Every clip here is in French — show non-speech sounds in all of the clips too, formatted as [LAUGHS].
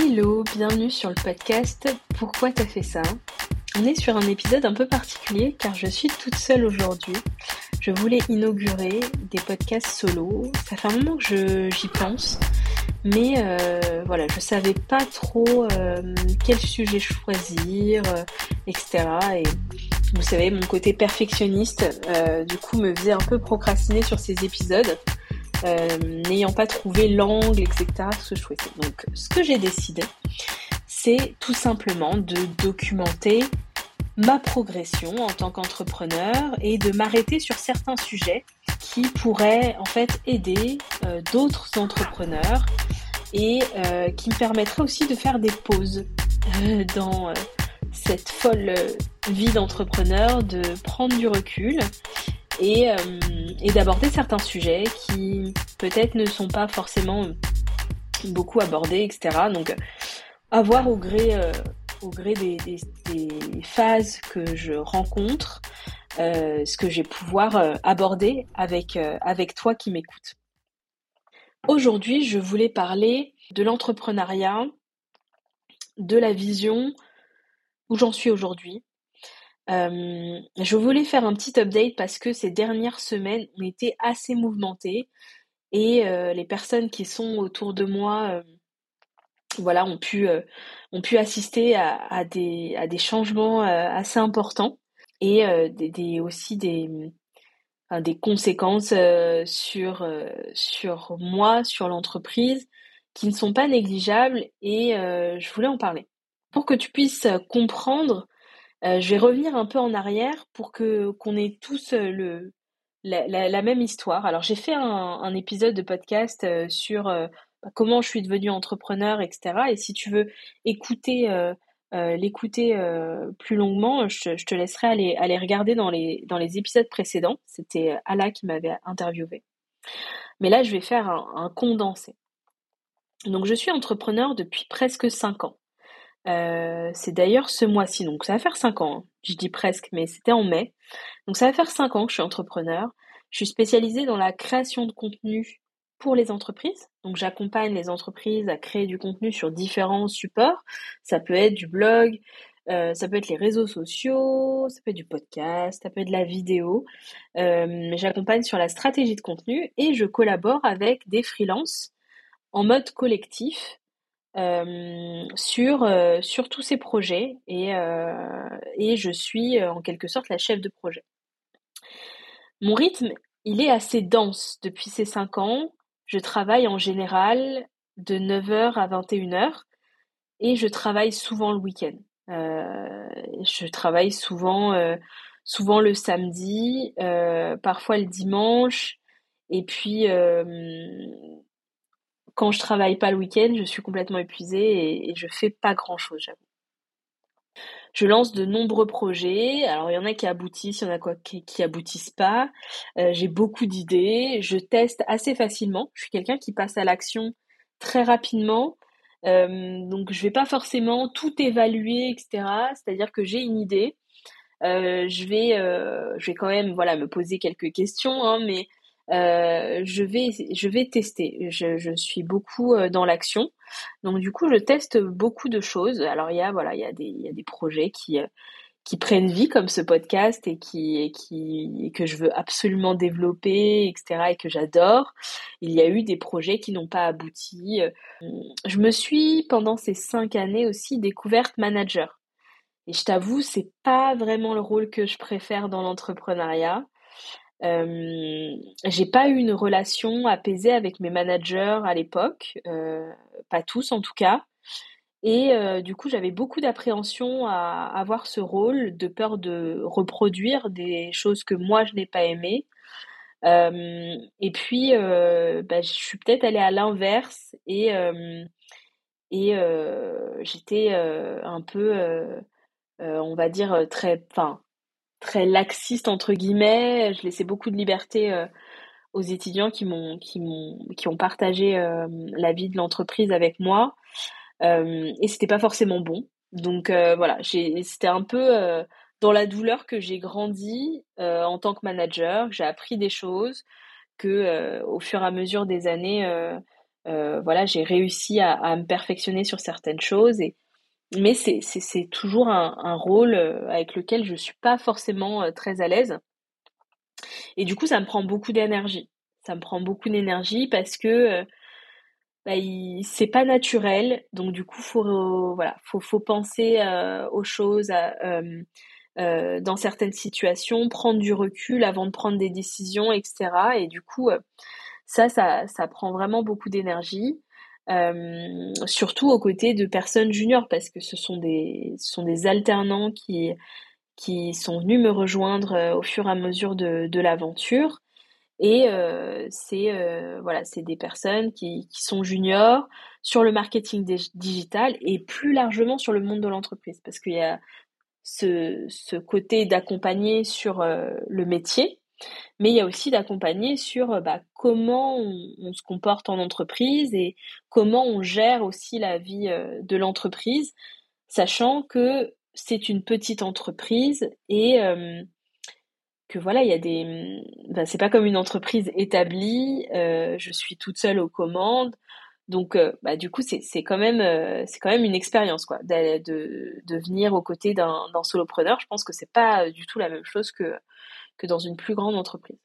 Hello, bienvenue sur le podcast Pourquoi t'as fait ça? On est sur un épisode un peu particulier car je suis toute seule aujourd'hui. Je voulais inaugurer des podcasts solo. Ça fait un moment que j'y pense, mais euh, voilà, je savais pas trop euh, quel sujet choisir, euh, etc. Et vous savez, mon côté perfectionniste, du coup, me faisait un peu procrastiner sur ces épisodes. Euh, n'ayant pas trouvé l'angle, etc., ce que je souhaitais. Donc, ce que j'ai décidé, c'est tout simplement de documenter ma progression en tant qu'entrepreneur et de m'arrêter sur certains sujets qui pourraient en fait aider euh, d'autres entrepreneurs et euh, qui me permettraient aussi de faire des pauses dans cette folle vie d'entrepreneur, de prendre du recul et, euh, et d'aborder certains sujets qui peut-être ne sont pas forcément beaucoup abordés, etc. Donc, à voir au gré, euh, au gré des, des, des, phases que je rencontre, euh, ce que j'ai pouvoir euh, aborder avec, avec toi qui m'écoutes. Aujourd'hui, je voulais parler de l'entrepreneuriat, de la vision, où j'en suis aujourd'hui, euh, je voulais faire un petit update parce que ces dernières semaines ont été assez mouvementées et euh, les personnes qui sont autour de moi, euh, voilà, ont pu ont pu assister à, à, des à des changements assez importants et des, des, aussi des des conséquences sur sur moi, sur l'entreprise, qui ne sont pas négligeables et je voulais en parler. Pour que tu puisses comprendre je vais revenir un peu en arrière pour que qu'on ait tous le la, la, même histoire. Alors j'ai fait un, épisode de podcast sur bah, comment je suis devenue entrepreneur, etc. Et si tu veux écouter l'écouter plus longuement, je, je, te laisserai aller, aller regarder dans les, dans les épisodes précédents. C'était Ala qui m'avait interviewé. Mais là, je vais faire un, un condensé. Donc, je suis entrepreneur depuis presque 5 ans. Euh, c'est d'ailleurs ce mois-ci, donc ça va faire 5 ans, hein. je dis presque, mais c'était en mai. Donc ça va faire 5 ans que je suis entrepreneur. Je suis spécialisée dans la création de contenu pour les entreprises. Donc j'accompagne les entreprises à créer du contenu sur différents supports. Ça peut être du blog, euh, ça peut être les réseaux sociaux, ça peut être du podcast, ça peut être de la vidéo. Euh, j'accompagne sur la stratégie de contenu et je collabore avec des freelances en mode collectif euh, sur, euh, sur tous ces projets et, euh, et je suis en quelque sorte la chef de projet. Mon rythme, il est assez dense depuis ces 5 ans. Je travaille en général de 9h à 21h et je travaille souvent le week-end. je travaille souvent, souvent le samedi, parfois le dimanche. Et puis, quand je travaille pas le week-end, je suis complètement épuisée et, je fais pas grand-chose, j'avoue. Je lance de nombreux projets. Alors il y en a qui aboutissent, il y en a quoi qui, qui aboutissent pas. Euh, j'ai beaucoup d'idées. Je teste assez facilement. Je suis quelqu'un qui passe à l'action très rapidement. Euh, donc je vais pas forcément tout évaluer, etc. C'est-à-dire que j'ai une idée. Euh, je vais, je vais quand même, voilà, me poser quelques questions, hein, mais euh, je vais je vais tester. Je, suis beaucoup euh, dans l'action, donc du coup je teste beaucoup de choses. Alors il y a voilà il y a des projets qui euh, qui prennent vie comme ce podcast et qui qui que je veux absolument développer etc et que j'adore. Il y a eu des projets qui n'ont pas abouti. Je me suis pendant ces cinq années aussi découverte manager. Et je t'avoue, c'est pas vraiment le rôle que je préfère dans l'entrepreneuriat. Euh, j'ai pas eu une relation apaisée avec mes managers à l'époque, euh, pas tous en tout cas. Et euh, du coup, j'avais beaucoup d'appréhension à avoir ce rôle, de peur de reproduire des choses que moi je n'ai pas aimées. Et puis, bah, je suis peut-être allée à l'inverse et et j'étais un peu, on va dire très, enfin très laxiste entre guillemets. Je laissais beaucoup de liberté euh, aux étudiants qui m'ont qui m'ont qui ont partagé euh, la vie de l'entreprise avec moi euh, et c'était pas forcément bon. Donc voilà, j'ai c'était un peu dans la douleur que j'ai grandi en tant que manager. J'ai appris des choses que au fur et à mesure des années voilà, j'ai réussi à, me perfectionner sur certaines choses et mais c'est toujours un, rôle avec lequel je suis pas forcément très à l'aise. Et du coup, ça me prend beaucoup d'énergie. Ça me prend beaucoup d'énergie parce que bah, c'est pas naturel. Donc du coup, faut faut penser aux choses, euh, dans certaines situations, prendre du recul avant de prendre des décisions, etc. Et du coup, euh, ça, ça prend vraiment beaucoup d'énergie. Euh, surtout aux côtés de personnes juniors parce que ce sont des, sont des alternants qui, qui sont venus me rejoindre au fur et à mesure de, de l'aventure. Et euh, c'est euh, voilà, des personnes qui, qui, sont juniors sur le marketing digital et plus largement sur le monde de l'entreprise parce qu'il y a ce, ce côté d'accompagner sur euh, le métier, mais il y a aussi d'accompagner sur euh, bah, comment on, se comporte en entreprise et comment on gère aussi la vie euh, de l'entreprise, sachant que c'est une petite entreprise et que voilà, il y a des, bah, c'est pas comme une entreprise établie. je suis toute seule aux commandes. Donc, euh, bah, du coup, c'est quand même euh, quand même une expérience quoi, de, de, venir aux côtés d'un solopreneur. Je pense que c'est pas du tout la même chose que que dans une plus grande entreprise.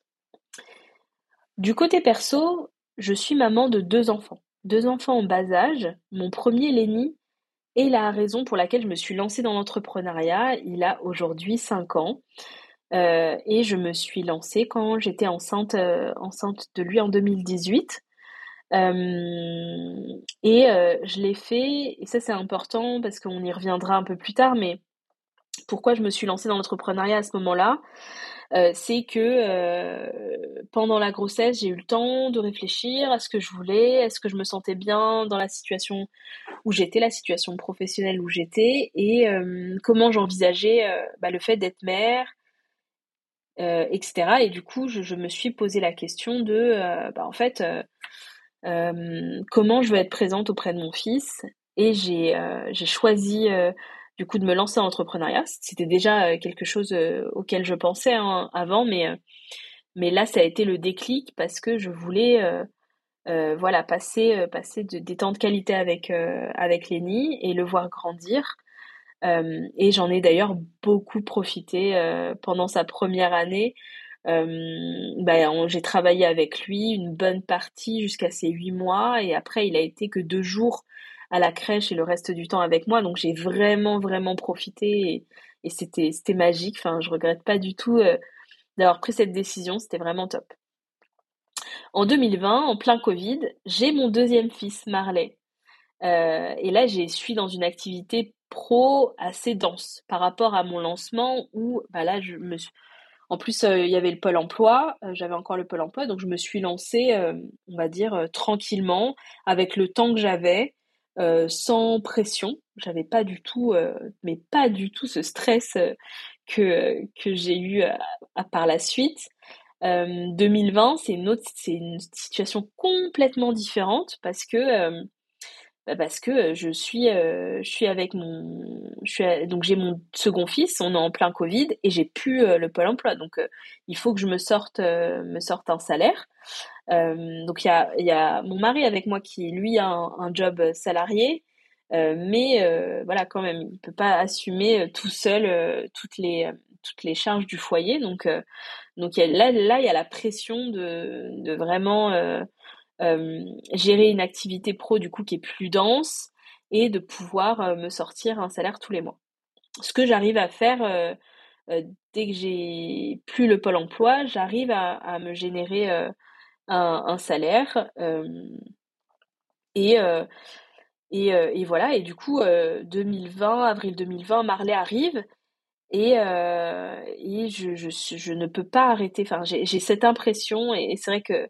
Du côté perso, je suis maman de deux enfants, deux enfants en bas âge. Mon premier, Lenny, est la raison pour laquelle je me suis lancée dans l'entrepreneuriat. Il a aujourd'hui 5 ans. Euh, et je me suis lancée quand j'étais enceinte, enceinte de lui en 2018. Euh, et euh, je l'ai fait, et ça c'est important parce qu'on y reviendra un peu plus tard, mais pourquoi je me suis lancée dans l'entrepreneuriat à ce moment-là euh, c'est que pendant la grossesse, j'ai eu le temps de réfléchir à ce que je voulais, est-ce que je me sentais bien dans la situation où j'étais, la situation professionnelle où j'étais, et comment j'envisageais bah, le fait d'être mère, etc. Et du coup, je, me suis posé la question de, bah, en fait, euh, comment je veux être présente auprès de mon fils. Et j'ai euh, choisi euh, du coup de me lancer en entrepreneuriat. C'était déjà quelque chose auquel je pensais hein, avant, mais mais là ça a été le déclic parce que je voulais voilà passer passer de, des temps de qualité avec avec Lenny et le voir grandir. et j'en ai d'ailleurs beaucoup profité pendant sa première année euh, bah, j'ai travaillé avec lui une bonne partie jusqu'à ses huit mois et après il a été que deux jours à la crèche et le reste du temps avec moi. Donc j'ai vraiment vraiment profité et, c'était c'était magique. Enfin je regrette pas du tout euh, d'avoir pris cette décision. C'était vraiment top. En 2020 en plein Covid j'ai mon deuxième fils Marley. Euh, et là j'ai suis dans une activité pro assez dense par rapport à mon lancement où bah je me en plus, euh, il y avait le pôle emploi, j'avais encore le pôle emploi, donc je me suis lancée, on va dire, tranquillement, avec le temps que j'avais, sans pression. J'avais pas du tout, mais pas du tout ce stress que, que j'ai eu par la suite. 2020, c'est une c'est une situation complètement différente parce que bah, parce que je suis je suis avec mon je suis donc j'ai mon second fils on est en plein Covid et j'ai plus le pôle emploi. Donc il faut que je me sorte me sorte un salaire. Donc il y a y a mon mari avec moi qui lui a un, job salarié. Mais voilà quand même il peut pas assumer tout seul toutes les toutes les charges du foyer. Donc donc là là il y a la pression de de vraiment euh, gérer une activité pro du coup qui est plus dense et de pouvoir euh, me sortir un salaire tous les mois. Ce que j'arrive à faire euh, dès que j'ai plus le pôle emploi, j'arrive à, me générer un, salaire et, voilà. Et du coup, 2020, avril 2020, Marley arrive et, je, ne peux pas arrêter. J'ai cette impression et c'est vrai que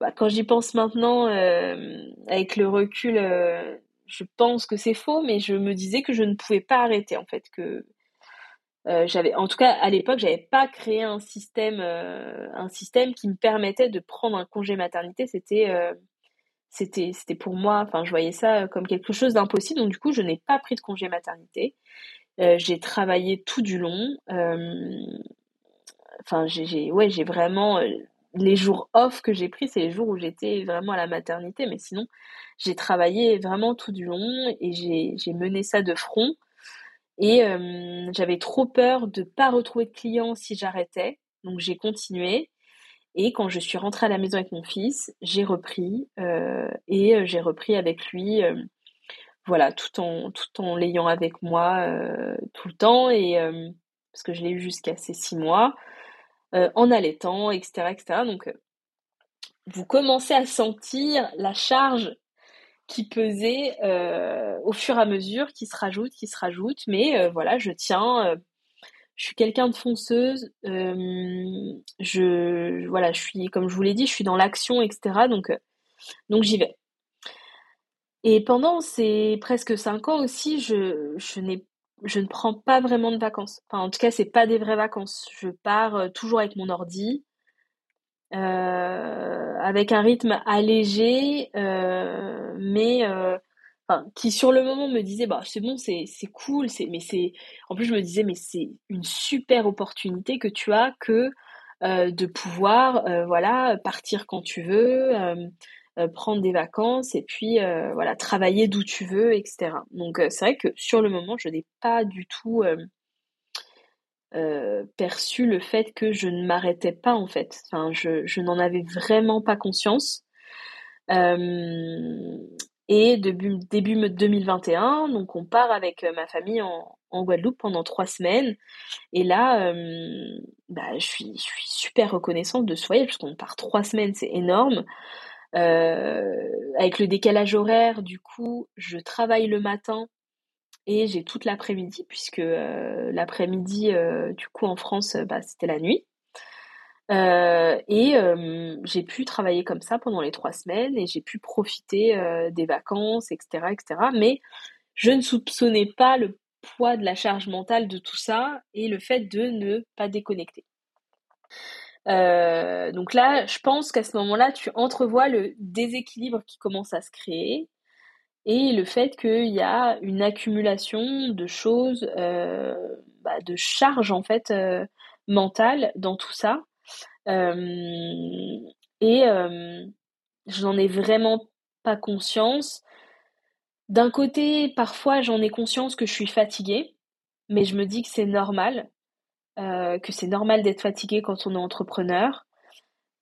bah, quand j'y pense maintenant, euh, avec le recul, euh, je pense que c'est faux, mais je me disais que je ne pouvais pas arrêter en fait, que euh, j'avais, en tout cas à l'époque, j'avais pas créé un système, un système qui me permettait de prendre un congé maternité. C'était, c'était, c'était pour moi, enfin, je voyais ça comme quelque chose d'impossible. Donc du coup, je n'ai pas pris de congé maternité. j'ai travaillé tout du long. Enfin, j'ai, ouais, j'ai vraiment les jours off que j'ai pris, c'est les jours où j'étais vraiment à la maternité, mais sinon, j'ai travaillé vraiment tout du long et j'ai mené ça de front. Et euh, j'avais trop peur de pas retrouver de clients si j'arrêtais, donc j'ai continué. Et quand je suis rentrée à la maison avec mon fils, j'ai repris euh, et euh, j'ai repris avec lui, voilà, tout en tout en l'ayant avec moi tout le temps et parce que je l'ai eu jusqu'à ces six mois. Euh, en allaitant, etc., etc. Donc, euh, vous commencez à sentir la charge qui pesait euh, au fur et à mesure, qui se rajoute, qui se rajoute. Mais voilà, je tiens. je suis quelqu'un de fonceuse. je voilà, je suis comme je vous l'ai dit, je suis dans l'action, etc. Donc donc j'y vais. Et pendant ces presque cinq ans aussi, je, je n'ai je ne prends pas vraiment de vacances. Enfin, en tout cas, c'est pas des vraies vacances. Je pars euh, toujours avec mon ordi, euh, avec un rythme allégé, euh, mais qui sur le moment me disait bah c'est bon, c'est c'est cool, c'est mais c'est en plus je me disais mais c'est une super opportunité que tu as que de pouvoir voilà partir quand tu veux euh, prendre des vacances et puis euh, voilà travailler d'où tu veux, etc. Donc euh, c'est vrai que sur le moment, je n'ai pas du tout perçu le fait que je ne m'arrêtais pas en fait. Enfin, je, je n'en avais vraiment pas conscience. et début, début 2021, donc on part avec ma famille en, en Guadeloupe pendant trois semaines. Et là, bah, je, suis, je suis super reconnaissante de ce voyage, parce qu'on part trois semaines, c'est énorme. Euh, avec le décalage horaire, du coup, je travaille le matin et j'ai toute l'après-midi, puisque euh, l'après-midi, euh, du coup, en France, bah, c'était la nuit. et j'ai pu travailler comme ça pendant les trois semaines et j'ai pu profiter des vacances, etc., etc. Mais je ne soupçonnais pas le poids de la charge mentale de tout ça et le fait de ne pas déconnecter. Euh, donc là, je pense qu'à ce moment-là, tu entrevois le déséquilibre qui commence à se créer et le fait qu'il y a une accumulation de choses, euh, bah, de charges en fait euh, mentales dans tout ça. et je n'en ai vraiment pas conscience. D'un côté, parfois j'en ai conscience que je suis fatiguée, mais je me dis que c'est normal euh, que c'est normal d'être fatigué quand on est entrepreneur,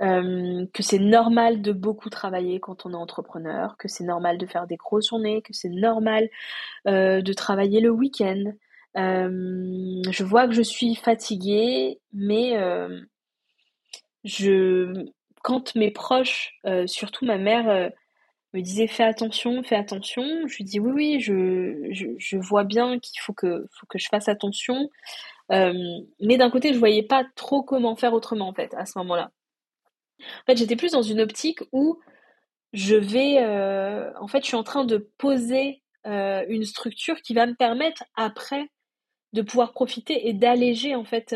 euh, que c'est normal de beaucoup travailler quand on est entrepreneur, que c'est normal de faire des grosses journées, que c'est normal euh, de travailler le week-end. je vois que je suis fatiguée, mais je, quand mes proches, surtout ma mère, me disaient fais attention, fais attention, je lui dis oui, oui, je, je, je vois bien qu'il faut que, faut que je fasse attention. Euh, mais d'un côté, je voyais pas trop comment faire autrement en fait à ce moment-là. En fait, j'étais plus dans une optique où je vais, euh, en fait, je suis en train de poser euh, une structure qui va me permettre après de pouvoir profiter et d'alléger en fait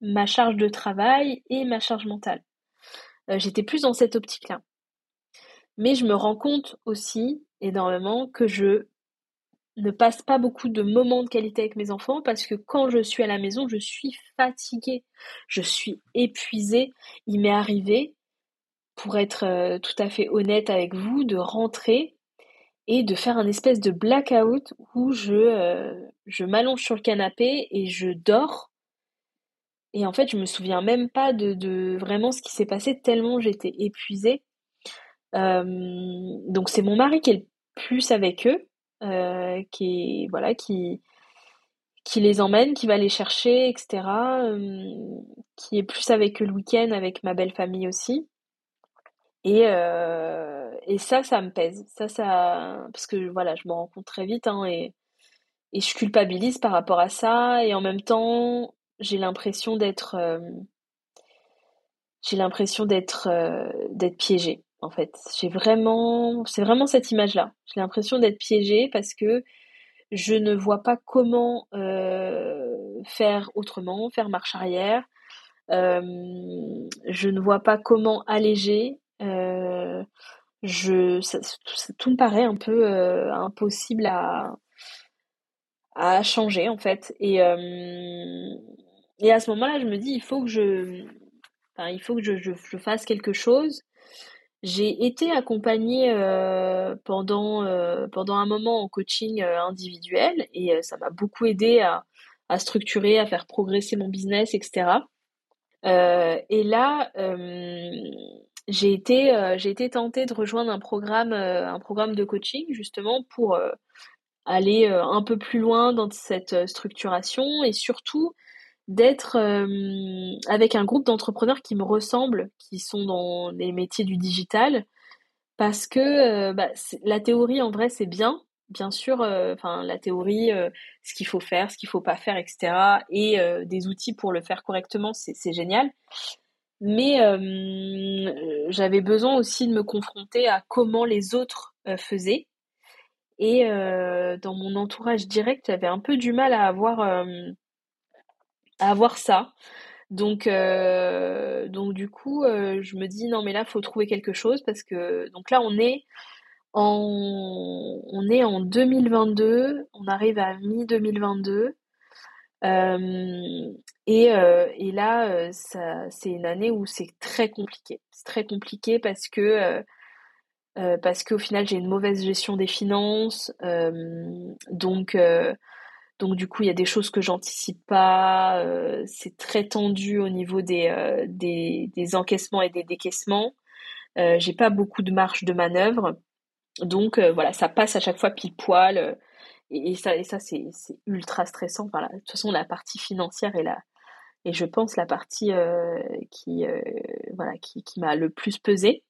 ma charge de travail et ma charge mentale. J'étais plus dans cette optique-là. Mais je me rends compte aussi énormément que je ne passe pas beaucoup de moments de qualité avec mes enfants parce que quand je suis à la maison, je suis fatiguée, je suis épuisée. Il m'est arrivé, pour être euh, tout à fait honnête avec vous, de rentrer et de faire un espèce de blackout où je, euh, je m'allonge sur le canapé et je dors. Et en fait, je me souviens même pas de, vraiment ce qui s'est passé tellement j'étais épuisée. Euh, donc c'est mon mari qui est le plus avec eux euh, qui voilà qui qui les emmène, qui va les chercher, etc. Euh, qui est plus avec eux le week-end, avec ma belle famille aussi. Et, euh, et ça, ça me pèse. Ça, ça, parce que voilà, je me rends compte très vite, hein, et, et je culpabilise par rapport à ça. Et en même temps, j'ai l'impression d'être, j'ai l'impression d'être, d'être piégée en fait. C'est vraiment cette image-là. J'ai l'impression d'être piégée parce que je ne vois pas comment euh, faire autrement, faire marche arrière. Euh, je ne vois pas comment alléger. Euh, je, tout me paraît un peu impossible à, changer en fait. Et, à ce moment-là, je me dis, il faut que je, que je, fasse quelque chose. J'ai été accompagnée pendant, pendant un moment en coaching individuel et ça m'a beaucoup aidé à, à structurer, à faire progresser mon business, etc. et là, j'ai été, euh, été tentée de rejoindre un programme, euh, un programme de coaching justement pour euh, aller un peu plus loin dans cette structuration et surtout d'être avec un groupe d'entrepreneurs qui me ressemblent, qui sont dans les métiers du digital, parce que bah, la théorie en vrai c'est bien, bien sûr, enfin la théorie, ce qu'il faut faire, ce qu'il faut pas faire, etc. Et des outils pour le faire correctement, c'est génial. Mais euh, j'avais besoin aussi de me confronter à comment les autres euh, faisaient. Et euh, dans mon entourage direct, j'avais un peu du mal à avoir, avoir ça. Donc, donc du coup, je me dis non mais là, faut trouver quelque chose parce que donc là, on est en, on est en 2022, on arrive à mi 2022. Euh, et, euh, et là, euh, ça, c'est une année où c'est très compliqué. C'est très compliqué parce que parce qu'au final j'ai une mauvaise gestion des finances, donc donc du coup il y a des choses que j'anticipe pas. c'est très tendu au niveau des, des, des encaissements et des décaissements. j'ai pas beaucoup de marge de manœuvre, donc voilà ça passe à chaque fois pile poil. Et, ça, et ça c'est ultra stressant. De toute façon, la partie financière est. Et je pense la partie euh, qui, euh, voilà, qui, qui m'a le plus pesé.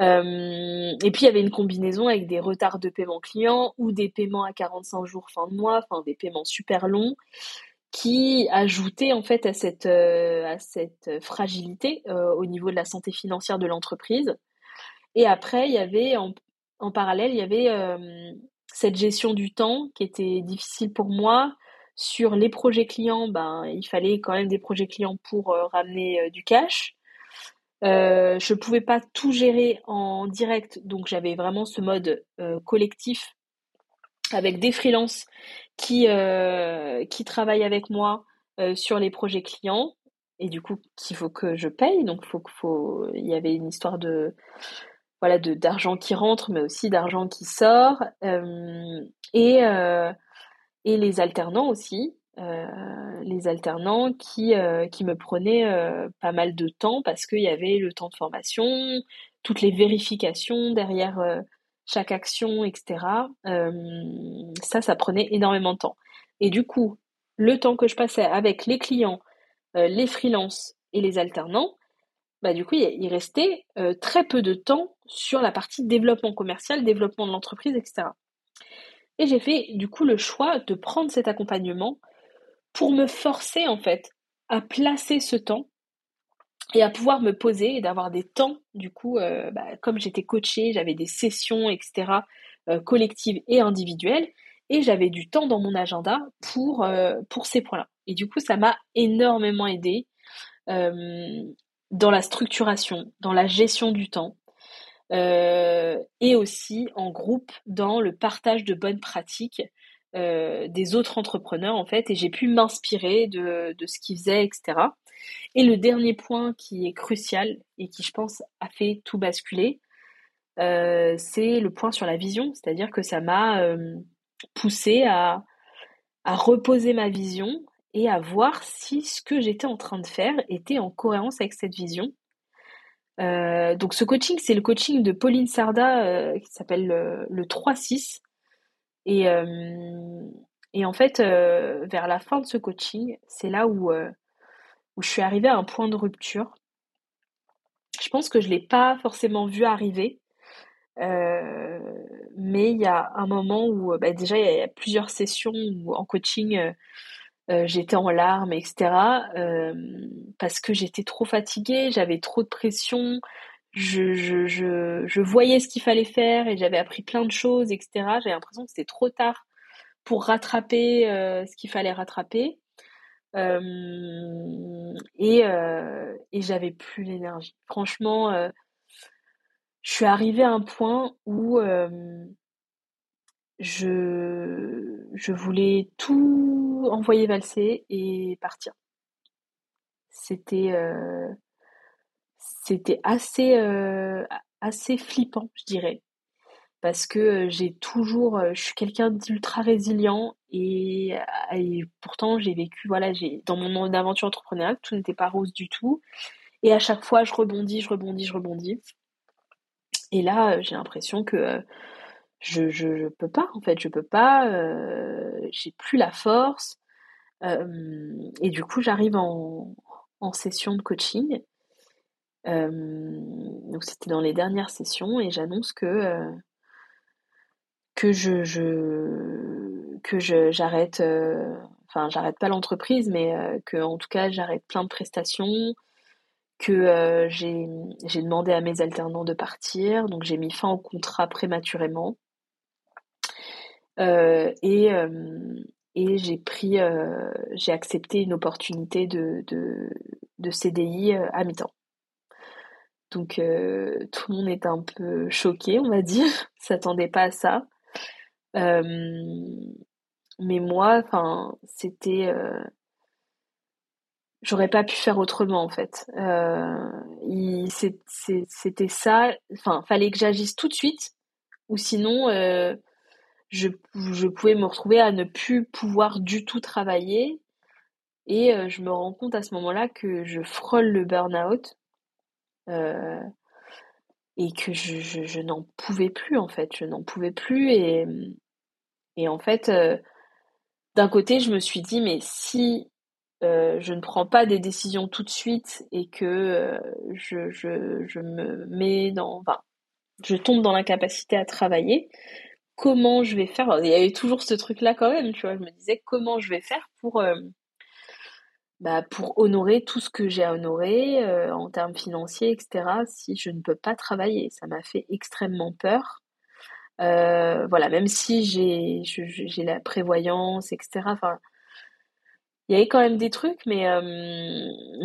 Euh, et puis il y avait une combinaison avec des retards de paiement client ou des paiements à 45 jours fin de mois, enfin des paiements super longs, qui ajoutaient en fait à cette, à cette fragilité au niveau de la santé financière de l'entreprise. Et après, il y avait en, en parallèle, il y avait cette gestion du temps qui était difficile pour moi. Sur les projets clients, ben, il fallait quand même des projets clients pour euh, ramener euh, du cash. Euh, je ne pouvais pas tout gérer en direct, donc j'avais vraiment ce mode collectif avec des freelances qui, qui travaillent avec moi sur les projets clients et du coup qu'il faut que je paye. Donc faut, faut, il y avait une histoire de voilà de d'argent qui rentre mais aussi d'argent qui sort euh, et euh, et les alternants aussi euh, les alternants qui qui me prenaient pas mal de temps parce qu'il y avait le temps de formation toutes les vérifications derrière chaque action etc ça ça prenait énormément de temps et du coup le temps que je passais avec les clients les freelances et les alternants bah, du coup, il restait euh, très peu de temps sur la partie développement commercial, développement de l'entreprise, etc. Et j'ai fait du coup le choix de prendre cet accompagnement pour me forcer en fait à placer ce temps et à pouvoir me poser et d'avoir des temps du coup, euh, bah, comme j'étais coachée, j'avais des sessions, etc., euh, collectives et individuelles, et j'avais du temps dans mon agenda pour, pour ces points-là. Et du coup, ça m'a énormément aidé dans la structuration, dans la gestion du temps, euh, et aussi en groupe dans le partage de bonnes pratiques euh, des autres entrepreneurs en fait, et j'ai pu m'inspirer de, ce qu'ils faisaient, etc. Et le dernier point qui est crucial et qui je pense a fait tout basculer, euh, c'est le point sur la vision, c'est-à-dire que ça m'a poussé à, reposer ma vision et à voir si ce que j'étais en train de faire était en cohérence avec cette vision. Euh, donc ce coaching, c'est le coaching de Pauline Sarda euh, qui s'appelle le, 3-6. Et, euh, et en fait, vers la fin de ce coaching, c'est là où, où je suis arrivée à un point de rupture. Je pense que je ne l'ai pas forcément vu arriver. mais il y a un moment où, bah, déjà, il y, a plusieurs sessions où, en coaching, euh, j'étais en larmes, etc. Euh, parce que j'étais trop fatiguée, j'avais trop de pression, je, je, je, je voyais ce qu'il fallait faire et j'avais appris plein de choses, etc. J'avais l'impression que c'était trop tard pour rattraper euh, ce qu'il fallait rattraper. et et j'avais plus l'énergie. Franchement, je suis arrivée à un point où je, je voulais tout envoyer valser et partir. C'était, euh, c'était assez, assez flippant, je dirais. Parce que j'ai toujours, je suis quelqu'un d'ultra résilient et, pourtant j'ai vécu, voilà, j'ai dans mon aventure entrepreneuriale, tout n'était pas rose du tout. Et à chaque fois, je rebondis, je rebondis, je rebondis. Et là, j'ai l'impression que je, je, peux pas, en fait, je peux pas, j'ai plus la force. et du coup, j'arrive en session de coaching donc c'était dans les dernières sessions et j'annonce que je j'arrête enfin j'arrête pas l'entreprise mais que en tout cas j'arrête plein de prestations que j'ai demandé à mes alternants de partir. Donc j'ai mis fin au contrat prématurément. Et et j'ai pris j'ai accepté une opportunité de de, de CDI à mi-temps donc euh, tout le monde est un peu choqué, on va dire, [LAUGHS] s'attendait pas à ça. Euh, mais moi, c'était, euh, j'aurais pas pu faire autrement en fait. c'était ça. Enfin, fallait que j'agisse tout de suite, ou sinon, je pouvais me retrouver à ne plus pouvoir du tout travailler. Et je me rends compte à ce moment-là que je frôle le burn-out euh, et que je, n'en pouvais plus en fait, je n'en pouvais plus et, en fait, euh, d'un côté, je me suis dit mais si euh, je ne prends pas des décisions tout de suite et que je, me mets dans, enfin, je tombe dans l'incapacité à travailler, comment je vais faire? Il y avait toujours ce truc-là quand même, tu vois. Je me disais comment je vais faire pour bah, pour honorer tout ce que j'ai à honorer euh, en termes financiers, etc., si je ne peux pas travailler. Ça m'a fait extrêmement peur. Euh, voilà, même si j'ai, la prévoyance, etc. Enfin, il y avait quand même des trucs, mais, euh,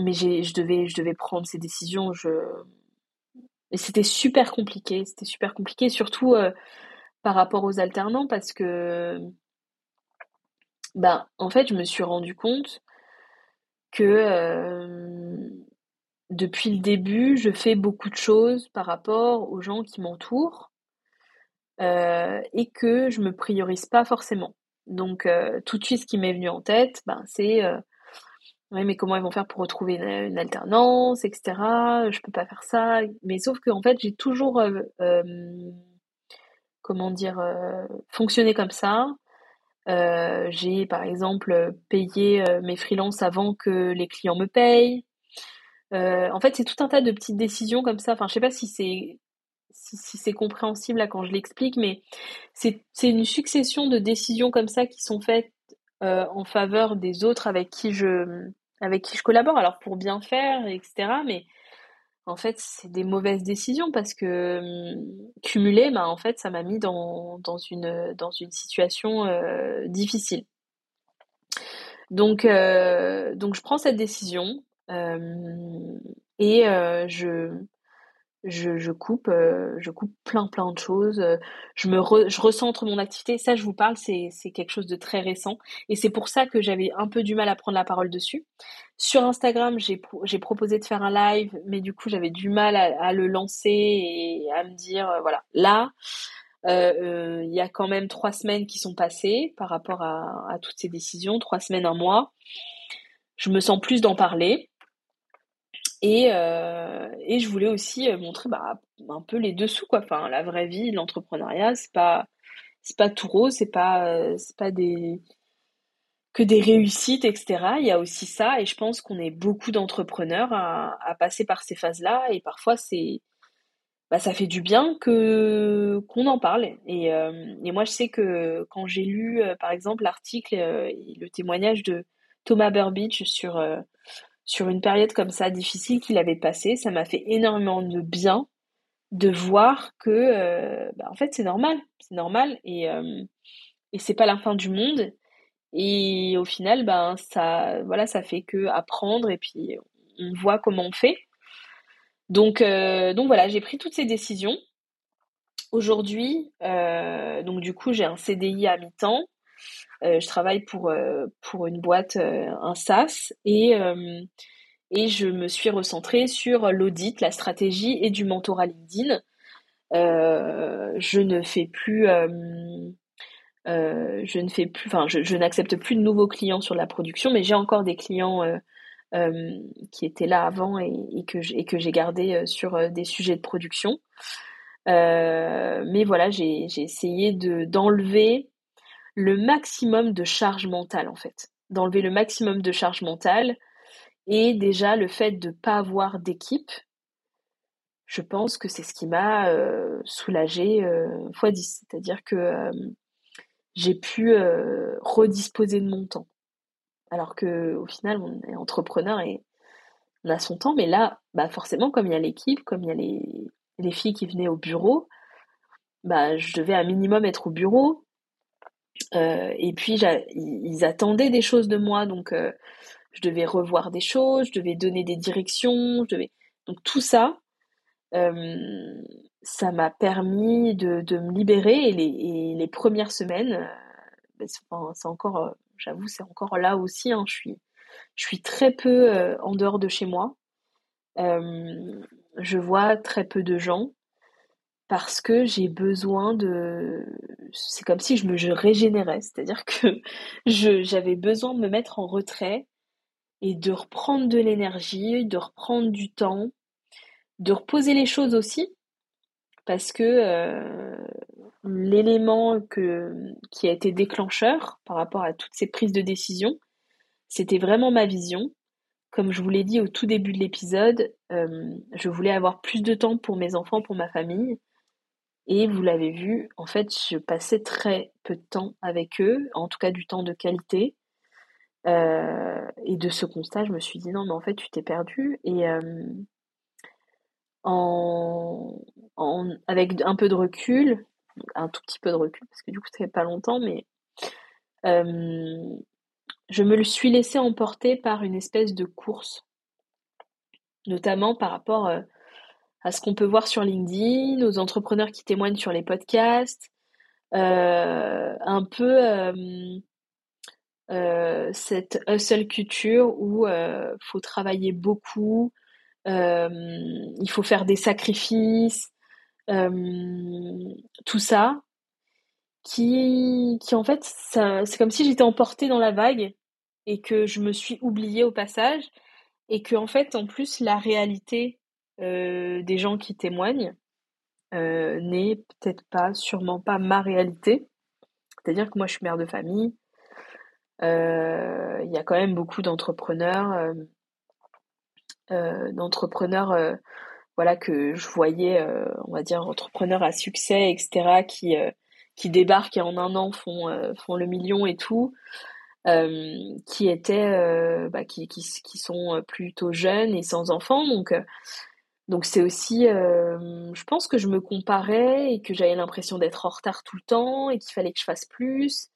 mais je, devais, je devais prendre ces décisions. Je... C'était super compliqué. C'était super compliqué, surtout par rapport aux alternants, parce que, ben, en fait, je me suis rendu compte que depuis le début, je fais beaucoup de choses par rapport aux gens qui m'entourent et que je me priorise pas forcément. Donc tout de suite, ce qui m'est venu en tête, ben, c'est oui, mais comment ils vont faire pour retrouver une, alternance, etc. Je peux pas faire ça. Mais sauf que en fait, j'ai toujours, comment dire, fonctionné comme ça. Euh, j'ai par exemple payé euh, mes freelances avant que les clients me payent. Euh, en fait, c'est tout un tas de petites décisions comme ça. Enfin, je sais pas si c'est si, c'est compréhensible là quand je l'explique, mais c'est une succession de décisions comme ça qui sont faites en faveur des autres avec qui je avec qui je collabore. Alors pour bien faire, etc. Mais en fait, c'est des mauvaises décisions parce que hum, cumulé, bah, en fait, ça m'a mis dans, dans, une, dans une situation euh, difficile. Donc, euh, donc, je prends cette décision euh, et je, je, je, coupe, euh, je coupe plein plein de choses. Je me je recentre mon activité. Ça, je vous parle, c'est c'est quelque chose de très récent et c'est pour ça que j'avais un peu du mal à prendre la parole dessus. Sur Instagram, j'ai j'ai proposé de faire un live, mais du coup, j'avais du mal à, à, le lancer et à me dire euh, voilà, là. Euh, euh, il y a quand même trois semaines qui sont passées par rapport à, à toutes ces décisions, trois semaines, un mois. Je me sens plus d'en parler. Et, euh, et je voulais aussi euh, montrer bah, un peu les dessous, quoi. Enfin, la vraie vie, l'entrepreneuriat, c'est pas, c'est pas tout rose, c'est pas, euh, c'est pas des, que des réussites, etc. Il y a aussi ça, et je pense qu'on est beaucoup d'entrepreneurs à, passer par ces phases-là, et parfois c'est, bah, ça fait du bien que qu'on en parle. Et, et moi, je sais que quand j'ai lu, par exemple, l'article, le témoignage de Thomas Burbidge sur sur une période comme ça difficile qu'il avait passée. Ça m'a fait énormément de bien de voir que euh, bah, en fait c'est normal, c'est normal et euh, et c'est pas la fin du monde. Et au final, ben ça voilà, ça fait que apprendre et puis on voit comment on fait. Donc euh, donc voilà, j'ai pris toutes ces décisions. Aujourd'hui, donc du coup j'ai un CDI à mi-temps. Je travaille pour pour une boîte, un SaaS et et je me suis recentrée sur l'audit, la stratégie et du mentorat LinkedIn. Euh, je ne fais plus, euh, euh, je ne fais plus, enfin, je, n'accepte plus de nouveaux clients sur la production, mais j'ai encore des clients qui étaient là avant et, que j'ai gardé sur des sujets de production. mais voilà, j'ai essayé de d'enlever le maximum de charge mentale en fait, d'enlever le maximum de charge mentale et déjà, le fait de ne pas avoir d'équipe, je pense que c'est ce qui m'a euh, soulagée euh, x 10. C'est-à-dire que euh, j'ai pu redisposer de mon temps. Alors que au final, on est entrepreneur et on a son temps, mais là, bah forcément, comme il y a l'équipe, comme il y a les, les filles qui venaient au bureau, bah je devais un minimum être au bureau. Et puis ils attendaient des choses de moi, donc je devais revoir des choses, je devais donner des directions, je devais... Donc tout ça, euh, ça m'a permis de, me libérer et les, premières semaines, euh, ben, c'est encore, euh, j'avoue, c'est encore là aussi, hein, je, je suis très peu en dehors de chez moi. je vois très peu de gens parce que j'ai besoin de... C'est comme si je me régénérais, c'est-à-dire que j'avais besoin de me mettre en retrait et de reprendre de l'énergie, de reprendre du temps, de reposer les choses aussi, parce que euh, l'élément qui a été déclencheur par rapport à toutes ces prises de décision, c'était vraiment ma vision. Comme je vous l'ai dit au tout début de l'épisode, euh, je voulais avoir plus de temps pour mes enfants, pour ma famille. Et vous l'avez vu, en fait, je passais très peu de temps avec eux, en tout cas du temps de qualité. Euh, et de ce constat, je me suis dit non, mais en fait, tu t'es perdu. Et euh, en, avec un peu de recul, un tout petit peu de recul, parce que du coup, ça fait pas longtemps, mais euh, je me suis laissé emporter par une espèce de course, notamment par rapport à ce qu'on peut voir sur LinkedIn, aux entrepreneurs qui témoignent sur les podcasts, un peu euh, cette hustle culture où euh, faut travailler beaucoup, euh, il faut faire des sacrifices, tout ça, qui, qui en fait, c'est comme si j'étais emportée dans la vague et que je me suis oubliée au passage et que en fait, en plus, la réalité des gens qui témoignent n'est peut-être pas, sûrement pas ma réalité. C'est-à-dire que moi, je suis mère de famille, euh, il y a quand même beaucoup d'entrepreneurs, euh, euh, d'entrepreneurs voilà que je voyais, on va dire entrepreneurs à succès, etc. qui qui débarquent et en un an font font le million et tout. qui étaient bah, qui, qui, qui, sont plutôt jeunes et sans enfants donc donc c'est aussi je pense que je me comparais et que j'avais l'impression d'être en retard tout le temps et qu'il fallait que je fasse plus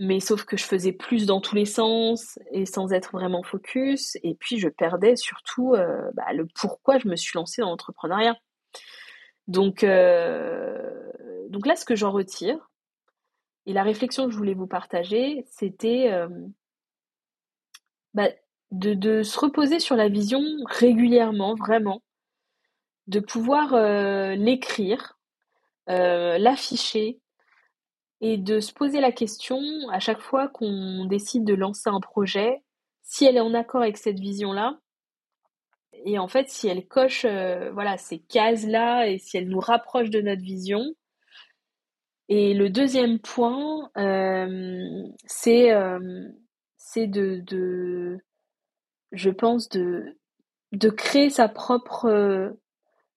mais sauf que je faisais plus dans tous les sens et sans être vraiment focus. Et puis je perdais surtout bah, le pourquoi je me suis lancée dans l'entrepreneuriat. Donc, donc là, ce que j'en retire, et la réflexion que je voulais vous partager, c'était bah, de, se reposer sur la vision régulièrement, vraiment, de pouvoir l'écrire, l'afficher, et de se poser la question à chaque fois qu'on décide de lancer un projet, si elle est en accord avec cette vision-là, et en fait si elle coche euh, ces cases-là et si elle nous rapproche de notre vision. Et le deuxième point, euh, c'est euh, de, je pense de créer sa propre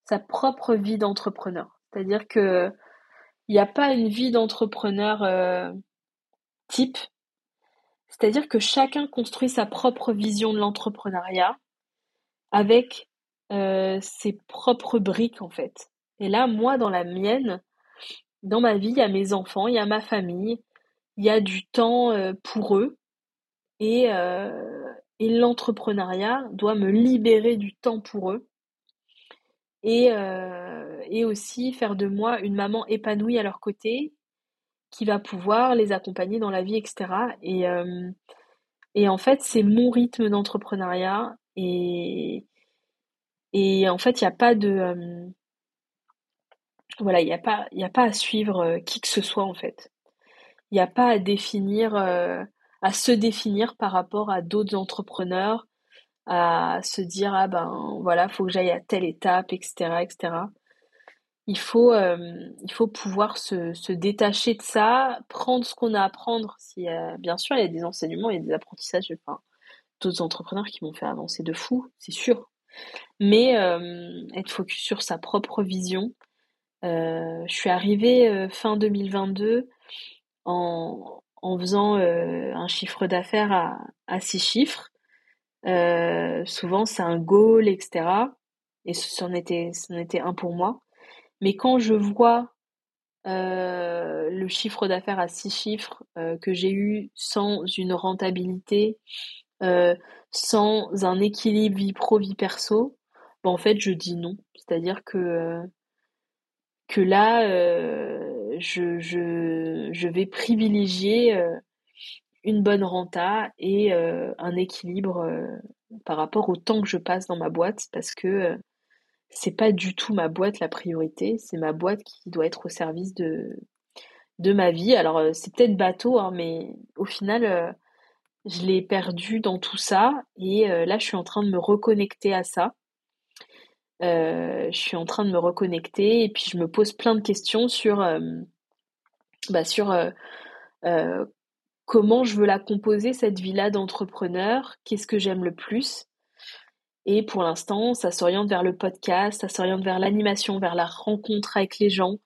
sa propre vie d'entrepreneur. C'est-à-dire que il n'y a pas une vie d'entrepreneur euh, type. C'est-à-dire que chacun construit sa propre vision de l'entrepreneuriat avec euh, ses propres briques en fait. Et là, moi, dans la mienne, dans ma vie, il y a mes enfants, il y a ma famille, il y a du temps euh, pour eux. Et, et l'entrepreneuriat doit me libérer du temps pour eux. Et, et aussi faire de moi une maman épanouie à leur côté, qui va pouvoir les accompagner dans la vie, etc. Et, euh, et en fait, c'est mon rythme d'entrepreneuriat, Et, et en fait, il n'y a pas de... voilà, il n'y a, pas, a pas à suivre qui que ce soit, en fait. Il n'y a pas à définir, à se définir par rapport à d'autres entrepreneurs, à se dire, ah ben voilà, faut que j'aille à telle étape, etc., etc il faut, euh, il faut pouvoir se, détacher de ça, prendre ce qu'on a à prendre. Si, bien sûr, il y a des enseignements, il y a des apprentissages, enfin, d'autres entrepreneurs qui m'ont fait avancer de fou, c'est sûr. Mais euh, être focus sur sa propre vision. Euh, je suis arrivée fin 2022 en, faisant un chiffre d'affaires à six chiffres. Souvent, c'est un goal, etc. Et c'en était, c'en un pour moi. Mais quand je vois euh, le chiffre d'affaires à six chiffres euh, que j'ai eu sans une rentabilité, euh, sans un équilibre vie pro, vie perso, ben, en fait, je dis non. C'est-à-dire que, que là, je, vais privilégier une bonne renta et un équilibre par rapport au temps que je passe dans ma boîte parce que c'est pas du tout ma boîte la priorité, c'est ma boîte qui doit être au service de, ma vie. Alors euh, c'est peut-être bateau, hein, mais au final, euh, je l'ai perdu dans tout ça et euh, là je suis en train de me reconnecter à ça. je suis en train de me reconnecter et puis je me pose plein de questions sur, bah, sur comment je veux la composer cette vie-là d'entrepreneur, qu'est-ce que j'aime le plus. Et pour l'instant, ça s'oriente vers le podcast, ça s'oriente vers l'animation, vers la rencontre avec les gens.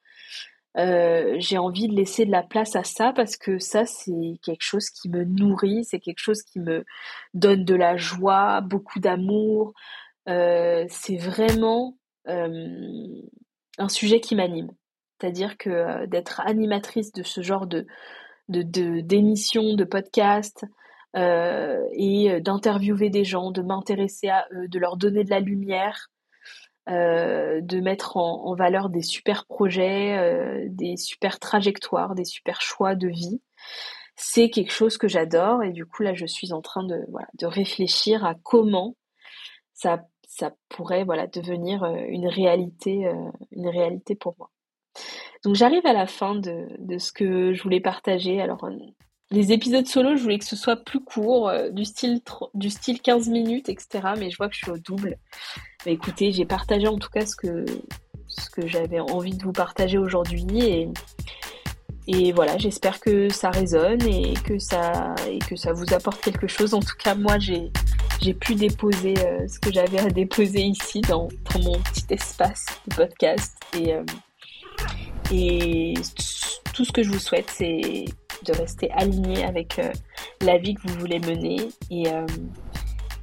Euh, j'ai envie de laisser de la place à ça parce que ça, c'est quelque chose qui me nourrit, c'est quelque chose qui me donne de la joie, beaucoup d'amour. Euh, c'est vraiment euh, un sujet qui m'anime. C'est-à-dire que d'être animatrice de ce genre de d'émissions, de, de podcasts, euh, et euh, d'interviewer des gens, de m'intéresser à eux, de leur donner de la lumière, euh, de mettre en, valeur des super projets, des super trajectoires, des super choix de vie. C'est quelque chose que j'adore et du coup là je suis en train de, voilà, de réfléchir à comment ça, ça pourrait voilà, devenir une réalité, une réalité pour moi. Donc j'arrive à la fin de, ce que je voulais partager. Alors les épisodes solo, je voulais que ce soit plus court, euh, du, style du style 15 minutes, etc. Mais je vois que je suis au double. Mais écoutez, j'ai partagé en tout cas ce que, j'avais envie de vous partager aujourd'hui. Et, voilà, j'espère que ça résonne et que ça, vous apporte quelque chose. En tout cas, moi, j'ai, pu déposer euh, ce que j'avais à déposer ici dans, mon petit espace de podcast. Euh, et tout ce que je vous souhaite, c'est de rester aligné avec euh, la vie que vous voulez mener. Et, euh,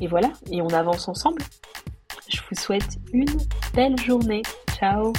et voilà, et on avance ensemble. Je vous souhaite une belle journée. Ciao